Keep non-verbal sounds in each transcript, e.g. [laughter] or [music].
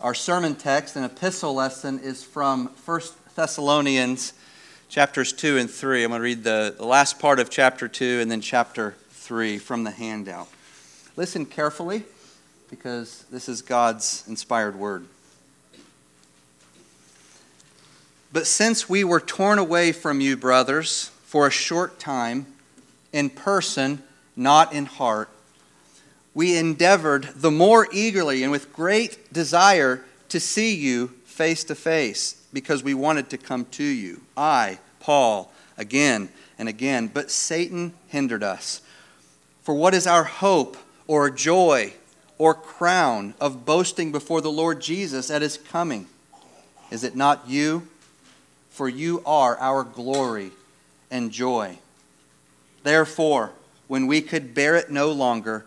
Our sermon text and epistle lesson is from 1 Thessalonians chapters 2 and 3. I'm going to read the, the last part of chapter 2 and then chapter 3 from the handout. Listen carefully because this is God's inspired word. But since we were torn away from you, brothers, for a short time, in person, not in heart, we endeavored the more eagerly and with great desire to see you face to face because we wanted to come to you. I, Paul, again and again. But Satan hindered us. For what is our hope or joy or crown of boasting before the Lord Jesus at his coming? Is it not you? For you are our glory and joy. Therefore, when we could bear it no longer,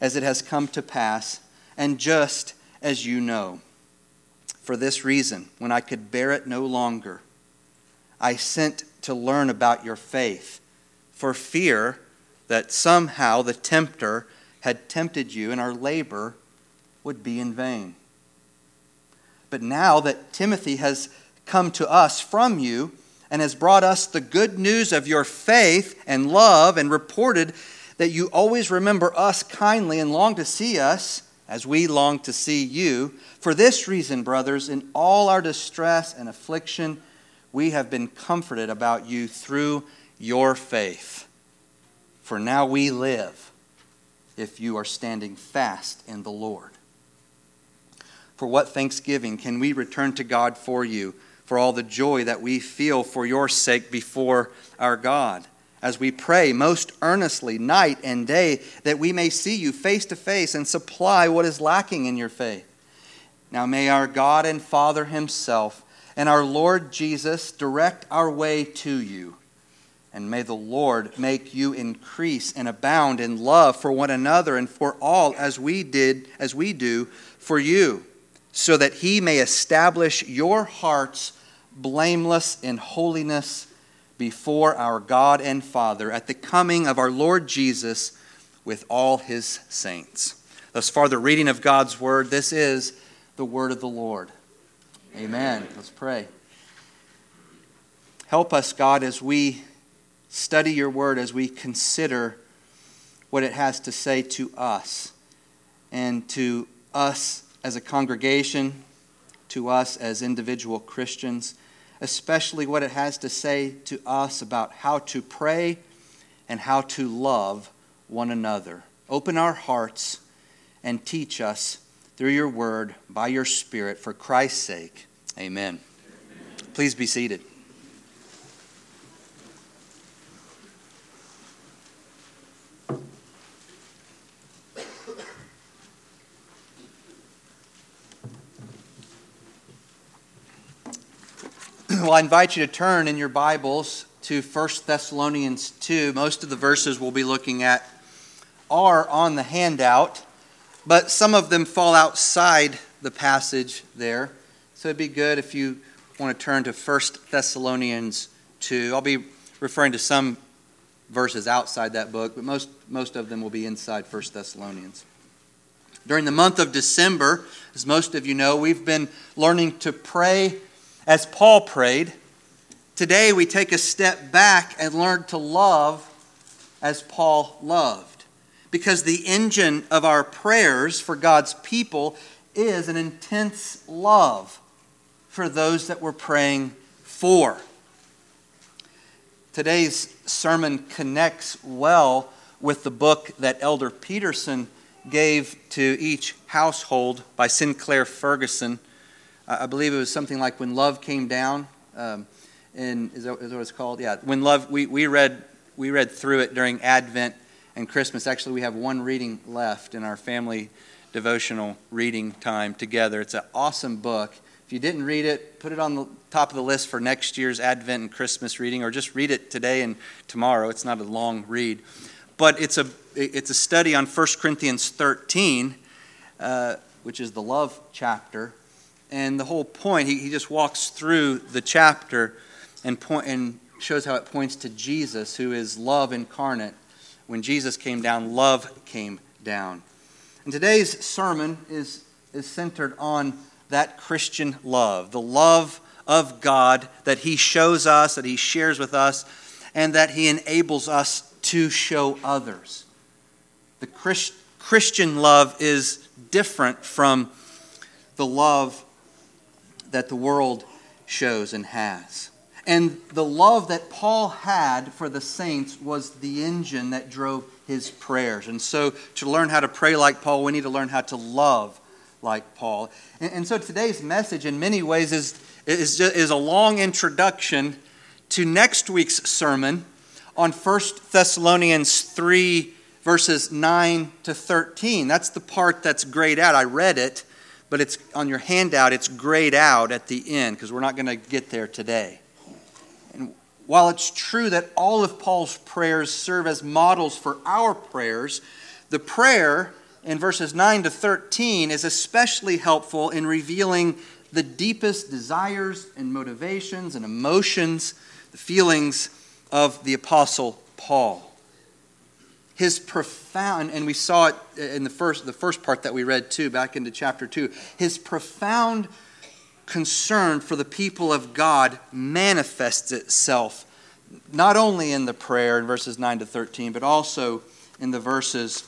as it has come to pass, and just as you know. For this reason, when I could bear it no longer, I sent to learn about your faith, for fear that somehow the tempter had tempted you and our labor would be in vain. But now that Timothy has come to us from you and has brought us the good news of your faith and love and reported that you always remember us kindly and long to see us as we long to see you. For this reason, brothers, in all our distress and affliction, we have been comforted about you through your faith. For now we live if you are standing fast in the Lord. For what thanksgiving can we return to God for you, for all the joy that we feel for your sake before our God? As we pray most earnestly, night and day, that we may see you face to face and supply what is lacking in your faith. Now may our God and Father Himself and our Lord Jesus direct our way to you. And may the Lord make you increase and abound in love for one another and for all as we did, as we do for you, so that he may establish your hearts blameless in holiness before our God and Father at the coming of our Lord Jesus with all his saints. Thus far, the reading of God's word. This is the word of the Lord. Amen. Let's pray. Help us, God, as we study your word, as we consider what it has to say to us and to us as a congregation, to us as individual Christians especially what it has to say to us about how to pray and how to love one another. Open our hearts and teach us through your word, by your Spirit, for Christ's sake. Amen. Amen. Please be seated. [clears throat] well, I invite you to turn in your Bibles to 1 Thessalonians 2. Most of the verses we'll be looking at are on the handout, but some of them fall outside the passage there. So it'd be good if you want to turn to 1 Thessalonians 2. I'll be referring to some verses outside that book, but most, most of them will be inside 1 Thessalonians. During the month of December, as most of you know, we've been learning to pray as Paul prayed, today we take a step back and learn to love as Paul loved. Because the engine of our prayers for God's people is an intense love for those that we're praying for. Today's sermon connects well with the book that Elder Peterson gave to each household by Sinclair Ferguson I believe it was something like when love came down. Um, in, is, that, is that what it's called? Yeah, when love. We, we read we read through it during Advent and Christmas. Actually, we have one reading left in our family devotional reading time together. It's an awesome book. If you didn't read it, put it on the top of the list for next year's Advent and Christmas reading, or just read it today and tomorrow. It's not a long read. But it's a, it's a study on 1 Corinthians 13, uh, which is the love chapter. And the whole point, he, he just walks through the chapter and, point, and shows how it points to Jesus, who is love incarnate. When Jesus came down, love came down. And today's sermon is, is centered on that Christian love, the love of God that He shows us, that He shares with us, and that He enables us to show others. The Christ, Christian love is different from the love that the world shows and has. And the love that Paul had for the saints was the engine that drove his prayers. And so, to learn how to pray like Paul, we need to learn how to love like Paul. And, and so, today's message, in many ways, is, is, just, is a long introduction to next week's sermon on 1 Thessalonians 3, verses 9 to 13. That's the part that's grayed out. I read it, but it's on your handout, it's grayed out at the end because we're not going to get there today. And while it's true that all of Paul's prayers serve as models for our prayers, the prayer in verses 9 to 13 is especially helpful in revealing the deepest desires and motivations and emotions, the feelings of the Apostle Paul. His profound, and we saw it in the first, the first part that we read too, back into chapter 2, his profound concern for the people of God manifests itself not only in the prayer in verses 9 to 13, but also in the verses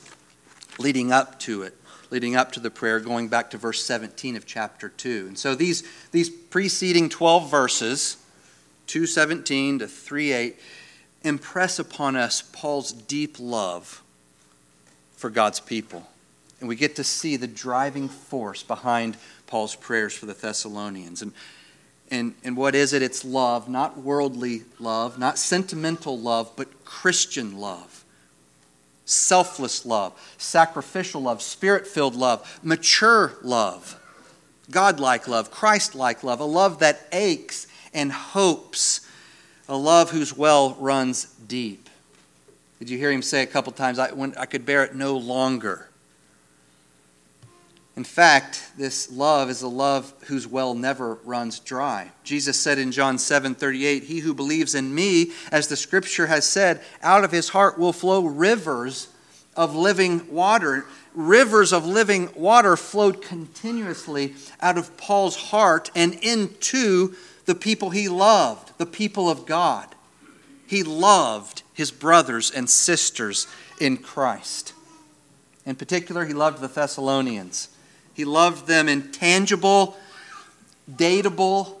leading up to it, leading up to the prayer, going back to verse 17 of chapter 2. And so these, these preceding 12 verses, 217 to 38, impress upon us Paul's deep love for God's people. And we get to see the driving force behind Paul's prayers for the Thessalonians. And, and, and what is it? It's love, not worldly love, not sentimental love, but Christian love. Selfless love, sacrificial love, spirit filled love, mature love, God-like love, Christ like love, a love that aches and hopes, a love whose well runs deep. Did you hear him say a couple times, I, when, I could bear it no longer? In fact, this love is a love whose well never runs dry. Jesus said in John 7 38, He who believes in me, as the scripture has said, out of his heart will flow rivers of living water. Rivers of living water flowed continuously out of Paul's heart and into the people he loved, the people of God. He loved his brothers and sisters in Christ. In particular, he loved the Thessalonians. He loved them in tangible, dateable,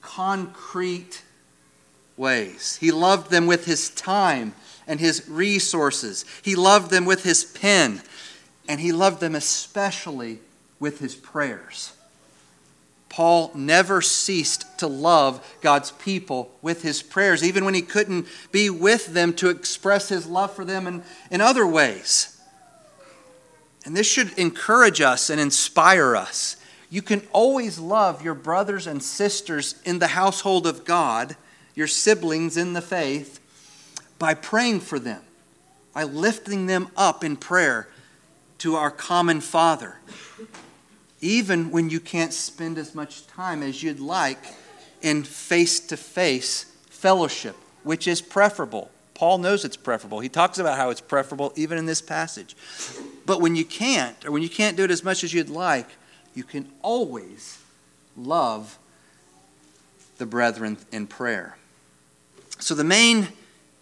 concrete ways. He loved them with his time and his resources. He loved them with his pen. And he loved them especially with his prayers. Paul never ceased to love God's people with his prayers, even when he couldn't be with them to express his love for them in, in other ways. And this should encourage us and inspire us. You can always love your brothers and sisters in the household of God, your siblings in the faith, by praying for them, by lifting them up in prayer to our common Father. Even when you can't spend as much time as you'd like in face to face fellowship, which is preferable. Paul knows it's preferable. He talks about how it's preferable even in this passage. But when you can't, or when you can't do it as much as you'd like, you can always love the brethren in prayer. So the main,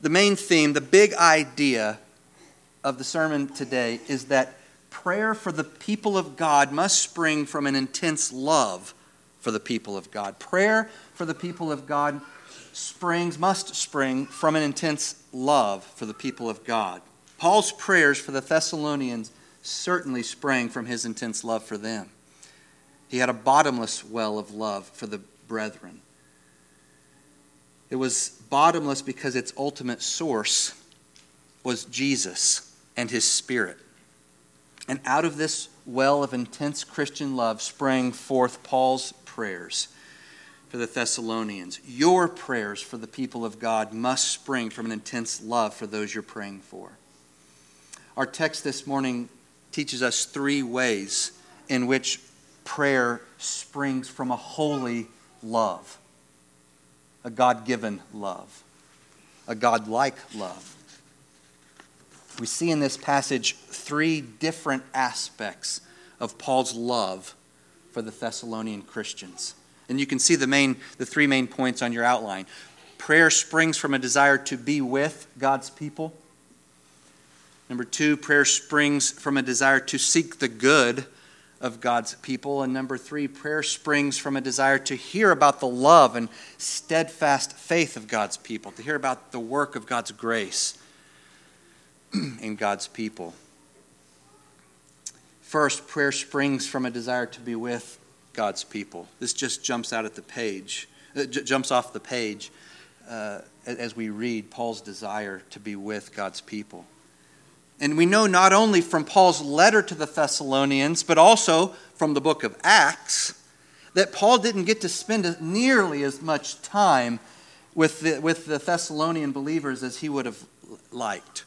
the main theme, the big idea of the sermon today is that prayer for the people of God must spring from an intense love for the people of God. Prayer for the people of God springs, must spring from an intense love for the people of God. Paul's prayers for the Thessalonians certainly sprang from his intense love for them. He had a bottomless well of love for the brethren. It was bottomless because its ultimate source was Jesus and his Spirit. And out of this well of intense Christian love sprang forth Paul's prayers for the Thessalonians. Your prayers for the people of God must spring from an intense love for those you're praying for. Our text this morning teaches us three ways in which prayer springs from a holy love, a God given love, a God like love. We see in this passage three different aspects of Paul's love for the Thessalonian Christians. And you can see the main the three main points on your outline. Prayer springs from a desire to be with God's people. Number 2, prayer springs from a desire to seek the good of God's people. And number 3, prayer springs from a desire to hear about the love and steadfast faith of God's people, to hear about the work of God's grace [clears throat] in God's people. First, prayer springs from a desire to be with God's people. This just jumps out at the page, uh, j- jumps off the page uh, as we read Paul's desire to be with God's people. And we know not only from Paul's letter to the Thessalonians, but also from the book of Acts, that Paul didn't get to spend nearly as much time with the, with the Thessalonian believers as he would have liked.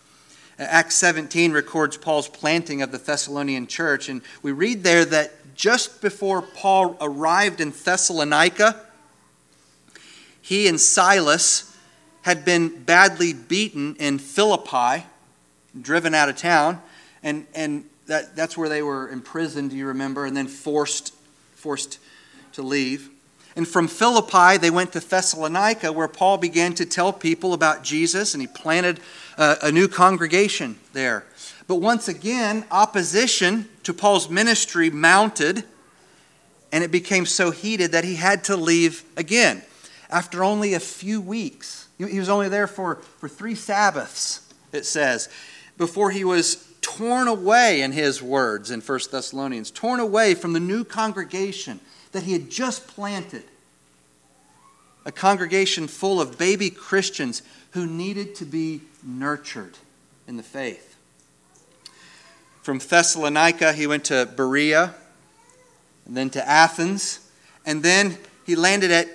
Acts 17 records Paul's planting of the Thessalonian church, and we read there that just before Paul arrived in Thessalonica, he and Silas had been badly beaten in Philippi, driven out of town, and, and that, that's where they were imprisoned, do you remember, and then forced, forced to leave. And from Philippi, they went to Thessalonica, where Paul began to tell people about Jesus, and he planted a, new congregation there. But once again, opposition to Paul's ministry mounted, and it became so heated that he had to leave again. After only a few weeks, he was only there for, for three Sabbaths, it says, before he was torn away, in his words in 1 Thessalonians, torn away from the new congregation that he had just planted. A congregation full of baby Christians who needed to be nurtured in the faith. From Thessalonica, he went to Berea, and then to Athens, and then he landed at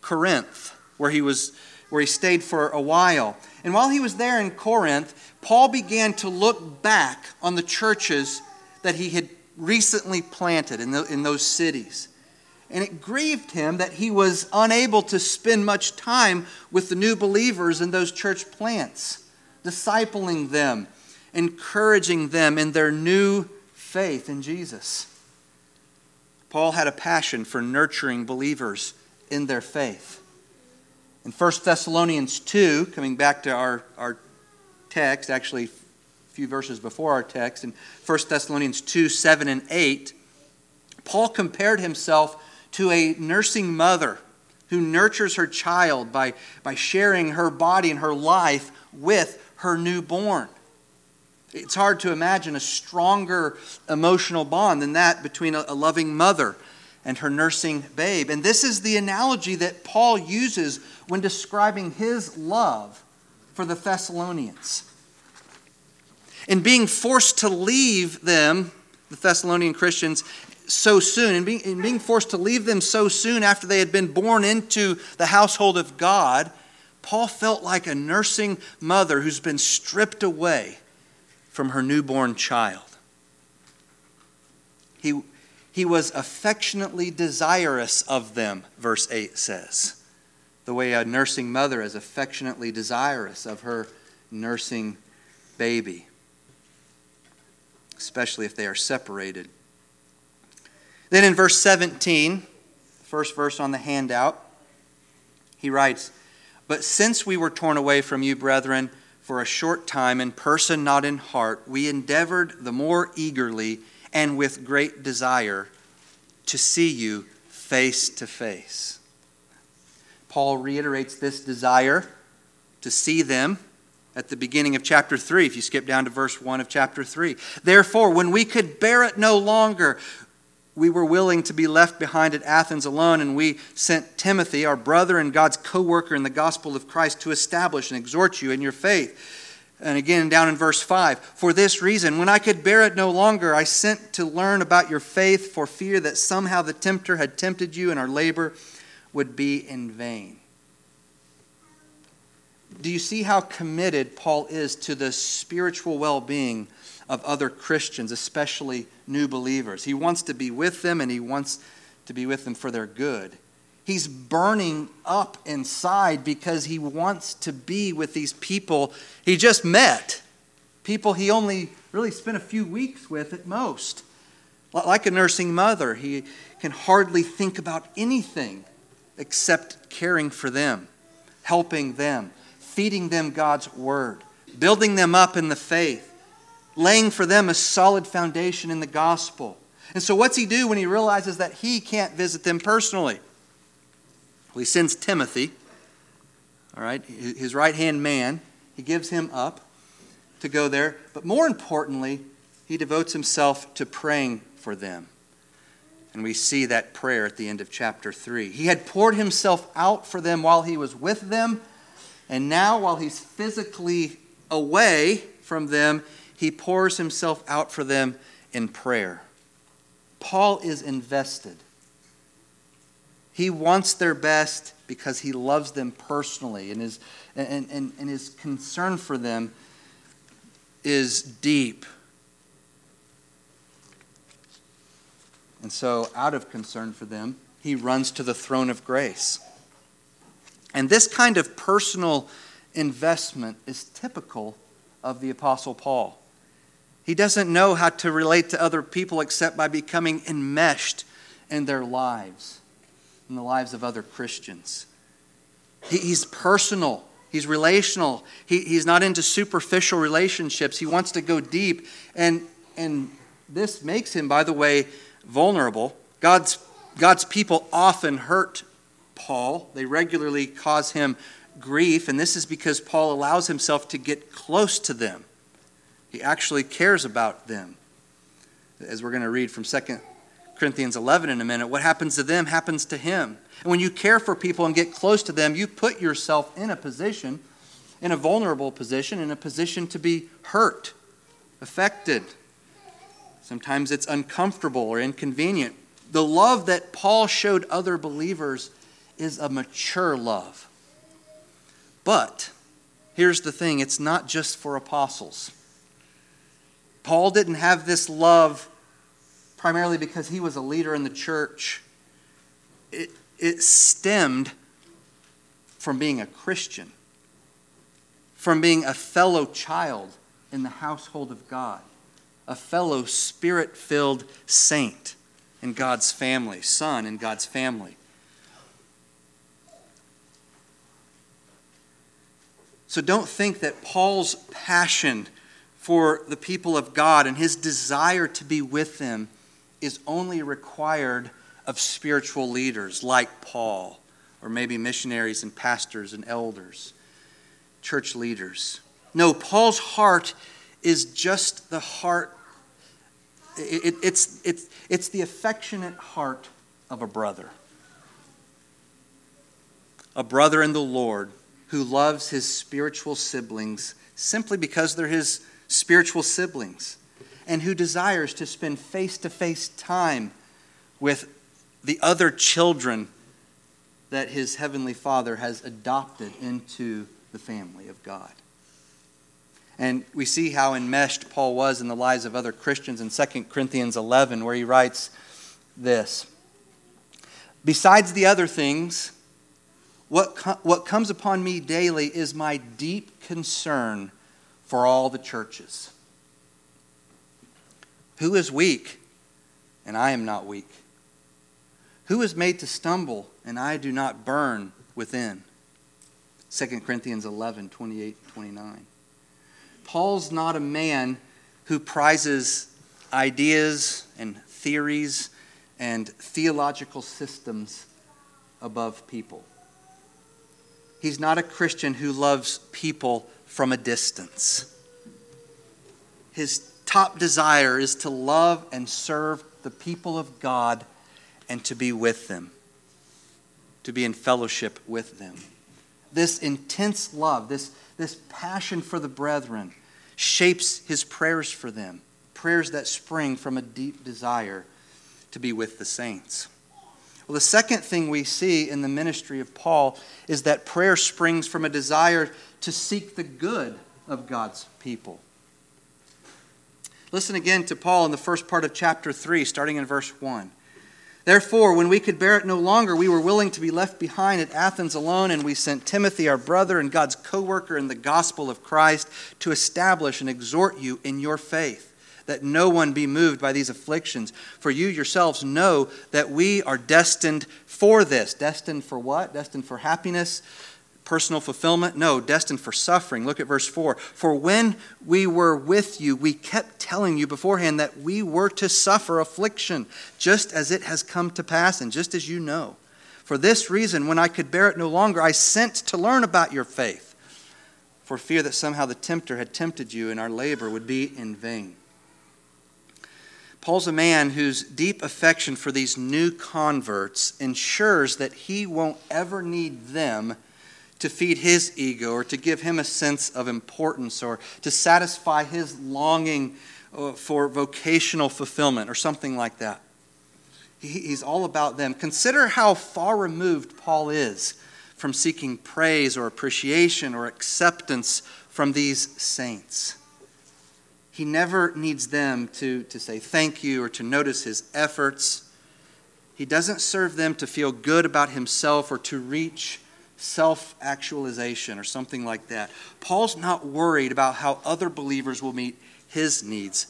Corinth, where he was where he stayed for a while. And while he was there in Corinth, Paul began to look back on the churches that he had recently planted in, the, in those cities. And it grieved him that he was unable to spend much time with the new believers in those church plants, discipling them, encouraging them in their new faith in Jesus. Paul had a passion for nurturing believers in their faith. In 1 Thessalonians 2, coming back to our, our text, actually a few verses before our text, in 1 Thessalonians 2 7 and 8, Paul compared himself to a nursing mother who nurtures her child by, by sharing her body and her life with her newborn. It's hard to imagine a stronger emotional bond than that between a, a loving mother and her nursing babe. And this is the analogy that Paul uses when describing his love for the Thessalonians. In being forced to leave them, the Thessalonian Christians, so soon, and being, and being forced to leave them so soon after they had been born into the household of God, Paul felt like a nursing mother who's been stripped away from her newborn child. He, he was affectionately desirous of them, verse 8 says. The way a nursing mother is affectionately desirous of her nursing baby, especially if they are separated. Then in verse 17, first verse on the handout, he writes, But since we were torn away from you, brethren, for a short time, in person, not in heart, we endeavored the more eagerly and with great desire to see you face to face. Paul reiterates this desire to see them at the beginning of chapter 3, if you skip down to verse 1 of chapter 3. Therefore, when we could bear it no longer, we were willing to be left behind at Athens alone, and we sent Timothy, our brother and God's co worker in the gospel of Christ, to establish and exhort you in your faith. And again, down in verse 5 For this reason, when I could bear it no longer, I sent to learn about your faith for fear that somehow the tempter had tempted you and our labor would be in vain. Do you see how committed Paul is to the spiritual well being of other Christians, especially new believers? He wants to be with them and he wants to be with them for their good. He's burning up inside because he wants to be with these people he just met, people he only really spent a few weeks with at most. Like a nursing mother, he can hardly think about anything except caring for them, helping them, feeding them God's word, building them up in the faith, laying for them a solid foundation in the gospel. And so, what's he do when he realizes that he can't visit them personally? Well, he sends Timothy, all right, his right hand man. He gives him up to go there. But more importantly, he devotes himself to praying for them. And we see that prayer at the end of chapter 3. He had poured himself out for them while he was with them. And now, while he's physically away from them, he pours himself out for them in prayer. Paul is invested. He wants their best because he loves them personally, and his, and, and, and his concern for them is deep. And so, out of concern for them, he runs to the throne of grace. And this kind of personal investment is typical of the Apostle Paul. He doesn't know how to relate to other people except by becoming enmeshed in their lives in the lives of other Christians. He, he's personal, he's relational, he, he's not into superficial relationships. He wants to go deep. And, and this makes him, by the way, vulnerable. God's, God's people often hurt Paul, they regularly cause him grief, and this is because Paul allows himself to get close to them. He actually cares about them. As we're going to read from 2 Corinthians 11 in a minute. What happens to them happens to him. And when you care for people and get close to them, you put yourself in a position, in a vulnerable position, in a position to be hurt, affected. Sometimes it's uncomfortable or inconvenient. The love that Paul showed other believers is a mature love. But here's the thing it's not just for apostles. Paul didn't have this love primarily because he was a leader in the church, it, it stemmed from being a Christian, from being a fellow child in the household of God, a fellow spirit filled saint in God's family, son in God's family. So don't think that Paul's passion for the people of God and his desire to be with them is only required of spiritual leaders like Paul, or maybe missionaries and pastors and elders, church leaders. No, Paul's heart is just the heart, it, it, it's, it's, it's the affectionate heart of a brother. A brother in the Lord who loves his spiritual siblings simply because they're his spiritual siblings and who desires to spend face to face time with the other children that his heavenly Father has adopted into the family of God. And we see how enmeshed Paul was in the lives of other Christians in 2 Corinthians 11, where he writes this Besides the other things, what, co- what comes upon me daily is my deep concern for all the churches. Who is weak, and I am not weak? Who is made to stumble, and I do not burn within? 2 Corinthians 11, 28 29. Paul's not a man who prizes ideas and theories and theological systems above people. He's not a Christian who loves people from a distance. His top desire is to love and serve the people of God and to be with them, to be in fellowship with them. this intense love, this, this passion for the brethren, shapes his prayers for them, prayers that spring from a deep desire to be with the saints. Well, the second thing we see in the ministry of Paul is that prayer springs from a desire to seek the good of God's people. Listen again to Paul in the first part of chapter 3, starting in verse 1. Therefore, when we could bear it no longer, we were willing to be left behind at Athens alone, and we sent Timothy, our brother and God's co worker in the gospel of Christ, to establish and exhort you in your faith, that no one be moved by these afflictions. For you yourselves know that we are destined for this. Destined for what? Destined for happiness, personal fulfillment? No, destined for suffering. Look at verse 4. For when we were with you, we kept telling you beforehand that we were to suffer affliction, just as it has come to pass, and just as you know. For this reason, when I could bear it no longer, I sent to learn about your faith, for fear that somehow the tempter had tempted you and our labor would be in vain. Paul's a man whose deep affection for these new converts ensures that he won't ever need them to feed his ego or to give him a sense of importance or to satisfy his longing uh, for vocational fulfillment or something like that. He's all about them. Consider how far removed Paul is from seeking praise or appreciation or acceptance from these saints. He never needs them to, to say thank you or to notice his efforts. He doesn't serve them to feel good about himself or to reach self actualization or something like that. Paul's not worried about how other believers will meet his needs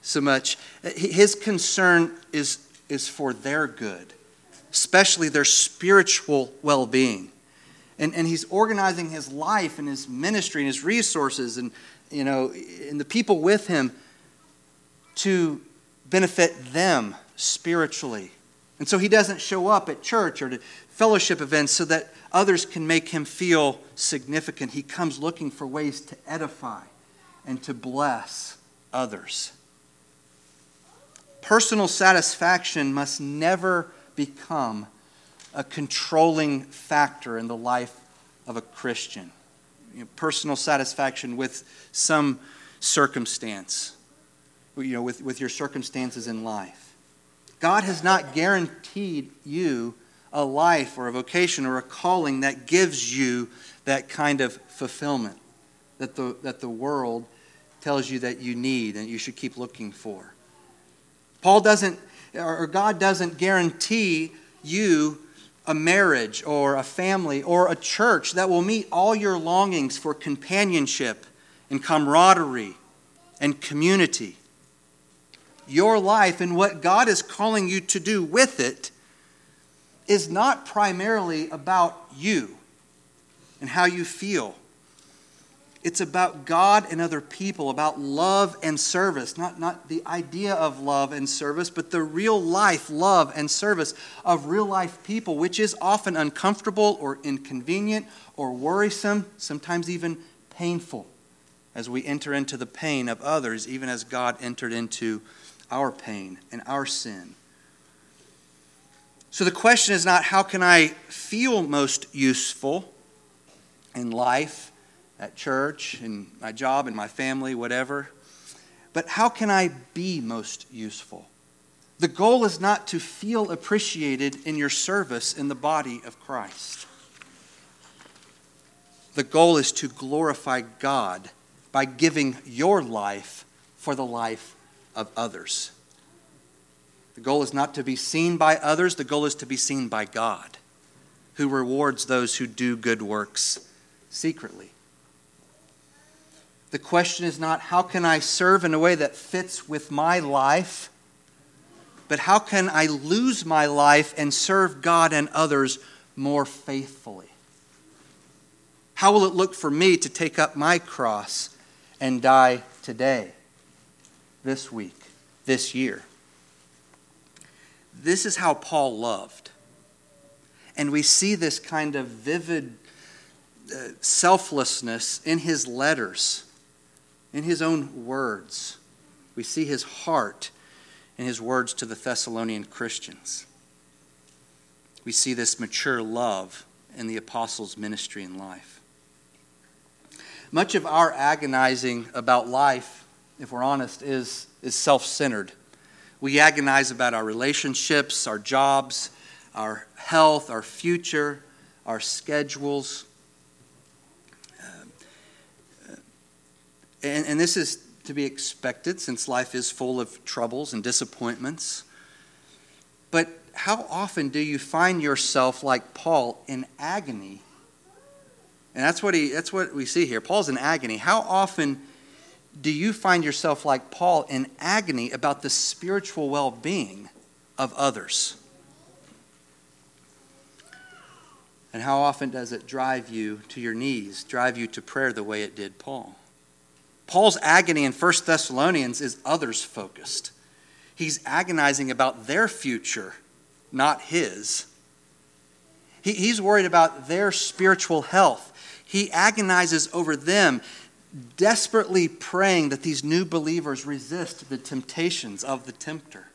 so much. His concern is, is for their good, especially their spiritual well being. And, and he's organizing his life and his ministry and his resources and, you know, and the people with him to benefit them spiritually. And so he doesn't show up at church or to fellowship events so that others can make him feel significant. He comes looking for ways to edify and to bless others. Personal satisfaction must never become a controlling factor in the life of a Christian. You know, personal satisfaction with some circumstance, you know, with, with your circumstances in life. God has not guaranteed you a life or a vocation or a calling that gives you that kind of fulfillment that the, that the world tells you that you need and you should keep looking for. Paul doesn't, or God doesn't guarantee you a marriage or a family or a church that will meet all your longings for companionship and camaraderie and community. Your life and what God is calling you to do with it is not primarily about you and how you feel. It's about God and other people, about love and service. Not, not the idea of love and service, but the real life love and service of real life people, which is often uncomfortable or inconvenient or worrisome, sometimes even painful as we enter into the pain of others, even as God entered into our pain and our sin. So the question is not how can I feel most useful in life, at church, in my job, in my family, whatever, but how can I be most useful? The goal is not to feel appreciated in your service in the body of Christ. The goal is to glorify God by giving your life for the life of others. The goal is not to be seen by others, the goal is to be seen by God, who rewards those who do good works secretly. The question is not how can I serve in a way that fits with my life, but how can I lose my life and serve God and others more faithfully? How will it look for me to take up my cross and die today, this week, this year? This is how Paul loved. And we see this kind of vivid uh, selflessness in his letters, in his own words. We see his heart in his words to the Thessalonian Christians. We see this mature love in the apostles' ministry and life. Much of our agonizing about life, if we're honest, is, is self centered. We agonize about our relationships, our jobs, our health, our future, our schedules. And, and this is to be expected since life is full of troubles and disappointments. But how often do you find yourself like Paul in agony? And that's what he that's what we see here. Paul's in agony. How often do you find yourself like Paul in agony about the spiritual well-being of others? And how often does it drive you to your knees, drive you to prayer the way it did Paul? Paul's agony in 1 Thessalonians is others focused. He's agonizing about their future, not his. He, he's worried about their spiritual health. He agonizes over them, desperately praying that these new believers resist the temptations of the tempter.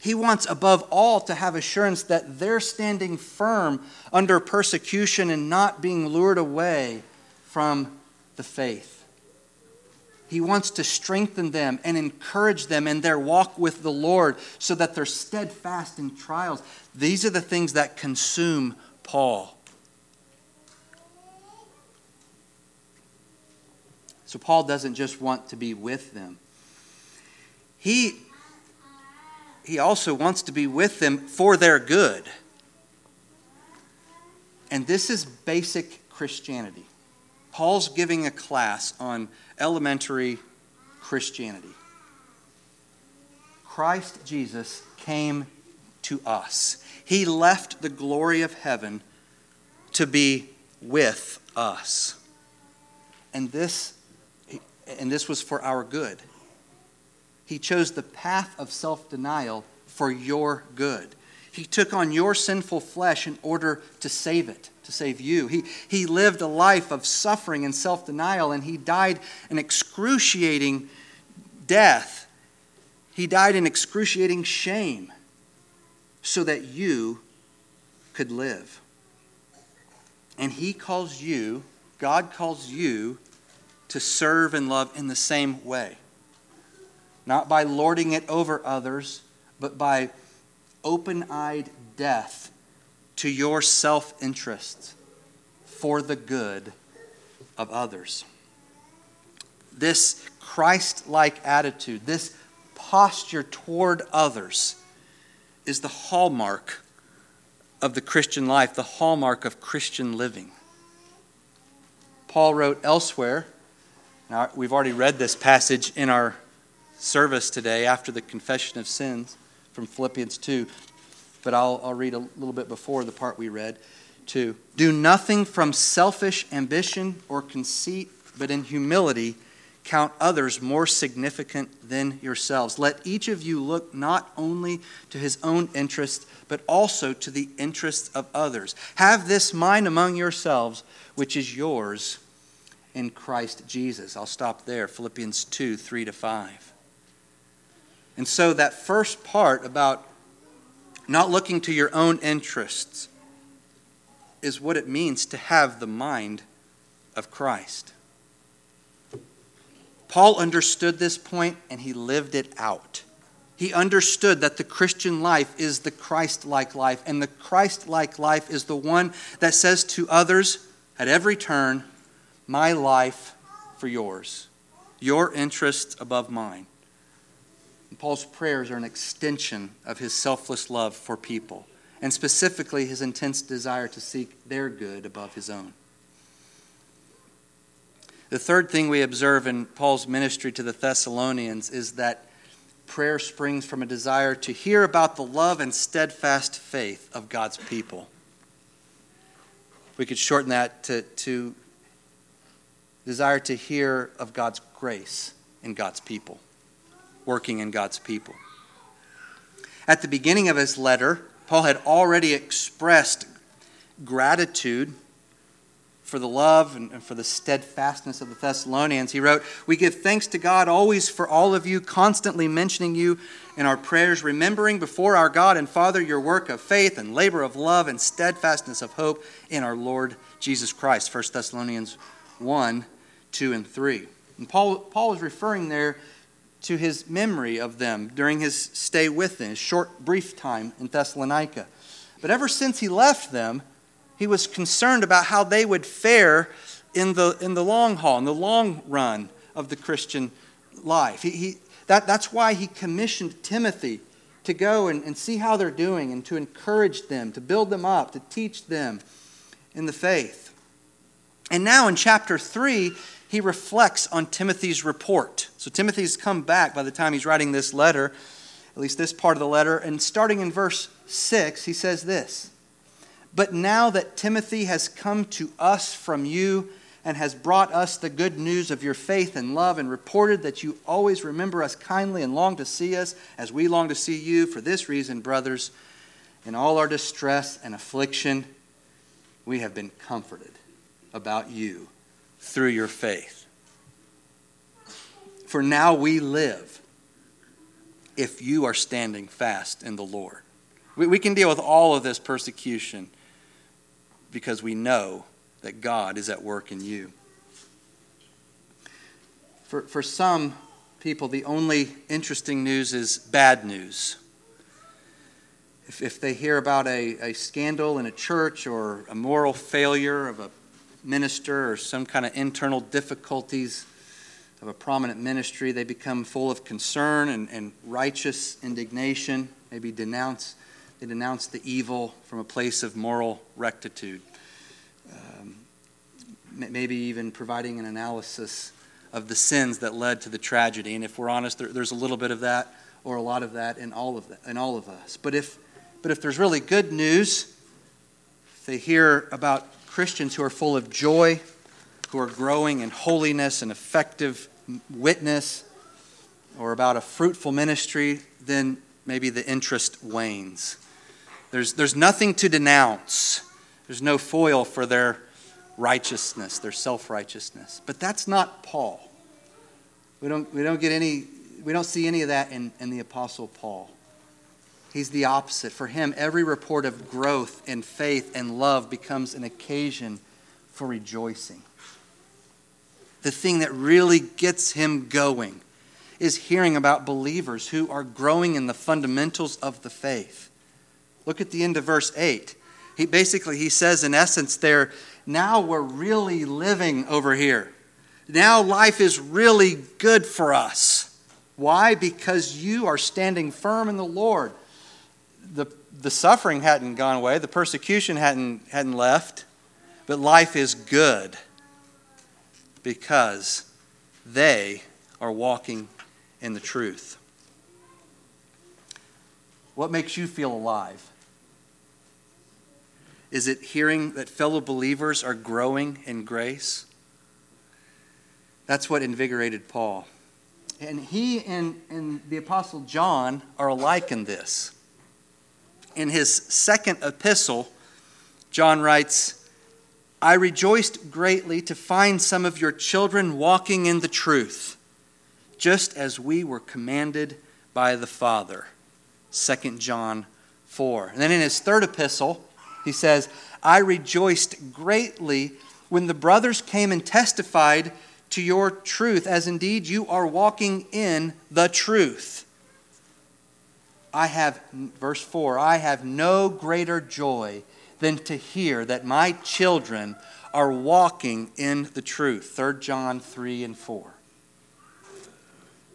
He wants, above all, to have assurance that they're standing firm under persecution and not being lured away from the faith. He wants to strengthen them and encourage them in their walk with the Lord so that they're steadfast in trials. These are the things that consume Paul. So, Paul doesn't just want to be with them, he, he also wants to be with them for their good. And this is basic Christianity. Paul's giving a class on elementary Christianity. Christ Jesus came to us. He left the glory of heaven to be with us. And this, and this was for our good. He chose the path of self denial for your good. He took on your sinful flesh in order to save it to save you. He, he lived a life of suffering and self denial, and he died an excruciating death. He died in excruciating shame so that you could live. And he calls you, God calls you, to serve and love in the same way. Not by lording it over others, but by open eyed death to your self interest for the good of others. This Christ like attitude, this posture toward others, is the hallmark of the Christian life, the hallmark of Christian living. Paul wrote elsewhere, now we've already read this passage in our service today after the confession of sins from Philippians 2 but I'll, I'll read a little bit before the part we read too. Do nothing from selfish ambition or conceit, but in humility count others more significant than yourselves. Let each of you look not only to his own interest, but also to the interests of others. Have this mind among yourselves, which is yours in Christ Jesus. I'll stop there. Philippians 2 3 to 5. And so, that first part about not looking to your own interests, is what it means to have the mind of Christ. Paul understood this point and he lived it out. He understood that the Christian life is the Christ like life, and the Christ like life is the one that says to others at every turn, My life for yours, your interests above mine. Paul's prayers are an extension of his selfless love for people, and specifically his intense desire to seek their good above his own. The third thing we observe in Paul's ministry to the Thessalonians is that prayer springs from a desire to hear about the love and steadfast faith of God's people. We could shorten that to, to desire to hear of God's grace in God's people working in God's people. At the beginning of his letter, Paul had already expressed gratitude for the love and, for the steadfastness of the Thessalonians. He wrote, We give thanks to God always for all of you, constantly mentioning you in our prayers, remembering before our God and Father your work of faith and labor of love and steadfastness of hope in our Lord Jesus Christ. 1 Thessalonians 1, 2, and 3. And Paul, Paul is referring there to his memory of them during his stay with them, his short, brief time in Thessalonica. But ever since he left them, he was concerned about how they would fare in the, in the long haul, in the long run of the Christian life. He, he, that, that's why he commissioned Timothy to go and, and see how they're doing and to encourage them, to build them up, to teach them in the faith. And now in chapter 3, he reflects on Timothy's report. So Timothy's come back by the time he's writing this letter, at least this part of the letter. And starting in verse 6, he says this But now that Timothy has come to us from you and has brought us the good news of your faith and love, and reported that you always remember us kindly and long to see us as we long to see you, for this reason, brothers, in all our distress and affliction, we have been comforted about you through your faith. For now we live if you are standing fast in the Lord. We, we can deal with all of this persecution because we know that God is at work in you. For, for some people, the only interesting news is bad news. If, if they hear about a, a scandal in a church or a moral failure of a minister or some kind of internal difficulties of a prominent ministry, they become full of concern and, and righteous indignation, maybe denounce, they denounce the evil from a place of moral rectitude. Um, maybe even providing an analysis of the sins that led to the tragedy. And if we're honest, there, there's a little bit of that or a lot of that in all of, in all of us. But if, but if there's really good news, if they hear about Christians who are full of joy, who are growing in holiness and effective witness, or about a fruitful ministry, then maybe the interest wanes. There's, there's nothing to denounce, there's no foil for their righteousness, their self righteousness. But that's not Paul. We don't, we don't get any, we don't see any of that in, in the Apostle Paul. He's the opposite. For him, every report of growth in faith and love becomes an occasion for rejoicing. The thing that really gets him going is hearing about believers who are growing in the fundamentals of the faith. Look at the end of verse 8. He basically he says in essence there, now we're really living over here. Now life is really good for us. Why? Because you are standing firm in the Lord the, the suffering hadn't gone away, the persecution hadn't, hadn't left, but life is good because they are walking in the truth. What makes you feel alive? Is it hearing that fellow believers are growing in grace? That's what invigorated Paul. And he and, and the Apostle John are alike in this in his second epistle, John writes, I rejoiced greatly to find some of your children walking in the truth, just as we were commanded by the Father. 2 John 4. And then in his third epistle, he says, I rejoiced greatly when the brothers came and testified to your truth, as indeed you are walking in the truth. I have, verse 4, I have no greater joy than to hear that my children are walking in the truth. 3 John 3 and 4.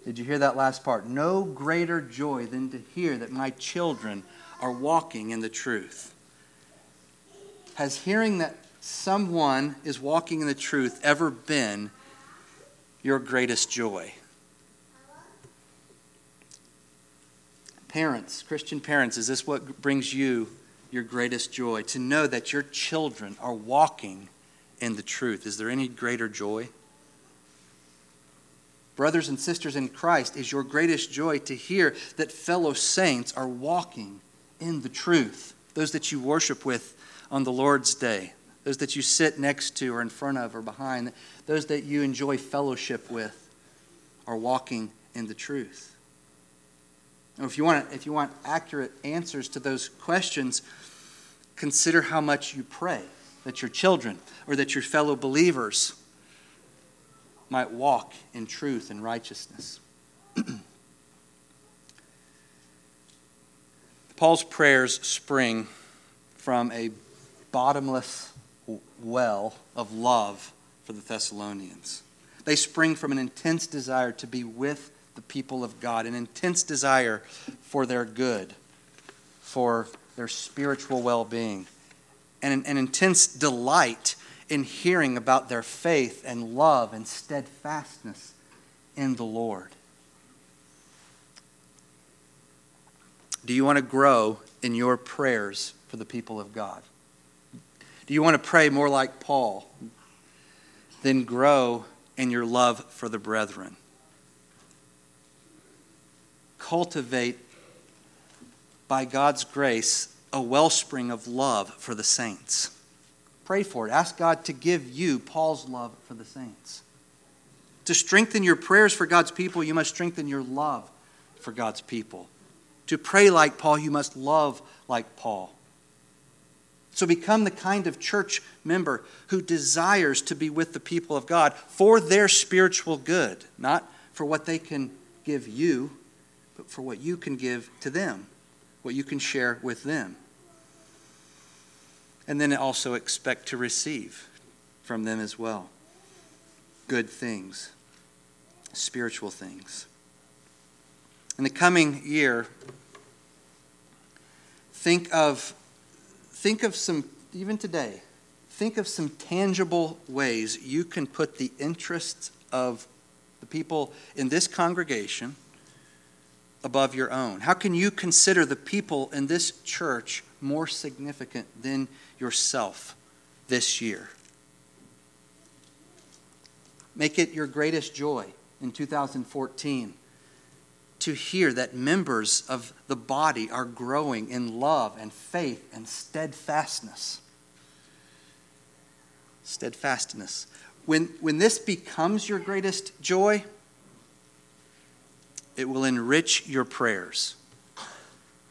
Did you hear that last part? No greater joy than to hear that my children are walking in the truth. Has hearing that someone is walking in the truth ever been your greatest joy? Parents, Christian parents, is this what brings you your greatest joy? To know that your children are walking in the truth. Is there any greater joy? Brothers and sisters in Christ, is your greatest joy to hear that fellow saints are walking in the truth, those that you worship with on the Lord's day, those that you sit next to or in front of or behind, those that you enjoy fellowship with are walking in the truth. Now, if you want, if you want accurate answers to those questions, consider how much you pray that your children or that your fellow believers might walk in truth and righteousness. [clears throat] Paul's prayers spring from a bottomless well of love for the Thessalonians. They spring from an intense desire to be with the people of God, an intense desire for their good, for their spiritual well being, and an, intense delight in hearing about their faith and love and steadfastness in the Lord. Do you want to grow in your prayers for the people of God? Do you want to pray more like Paul? Then grow in your love for the brethren. Cultivate, by God's grace, a wellspring of love for the saints. Pray for it. Ask God to give you Paul's love for the saints. To strengthen your prayers for God's people, you must strengthen your love for God's people. To pray like Paul, you must love like Paul. So become the kind of church member who desires to be with the people of God for their spiritual good, not for what they can give you, but for what you can give to them, what you can share with them. And then also expect to receive from them as well good things, spiritual things. In the coming year, think of think of some, even today, think of some tangible ways you can put the interests of the people in this congregation above your own? How can you consider the people in this church more significant than yourself this year? Make it your greatest joy in 2014 to hear that members of the body are growing in love and faith and steadfastness. Steadfastness. When, when this becomes your greatest joy, it will enrich your prayers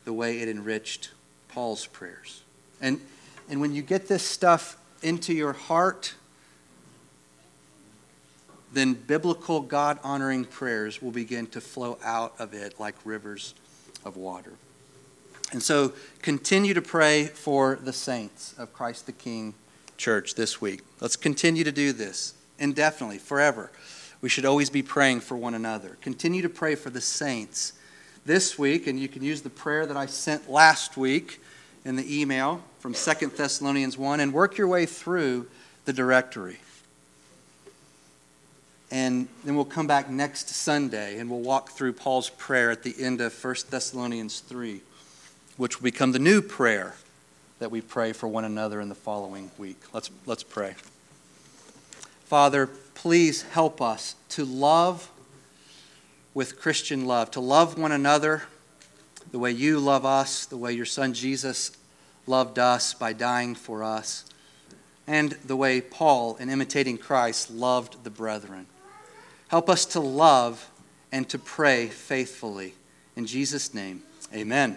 the way it enriched Paul's prayers. And, and when you get this stuff into your heart, then biblical God honoring prayers will begin to flow out of it like rivers of water. And so continue to pray for the saints of Christ the King Church this week. Let's continue to do this indefinitely, forever. We should always be praying for one another. Continue to pray for the saints this week, and you can use the prayer that I sent last week in the email from Second Thessalonians 1 and work your way through the directory. And then we'll come back next Sunday and we'll walk through Paul's prayer at the end of 1 Thessalonians 3, which will become the new prayer that we pray for one another in the following week. Let's, let's pray. Father, please help us to love with Christian love, to love one another the way you love us, the way your son Jesus loved us by dying for us, and the way Paul, in imitating Christ, loved the brethren. Help us to love and to pray faithfully. In Jesus' name, amen.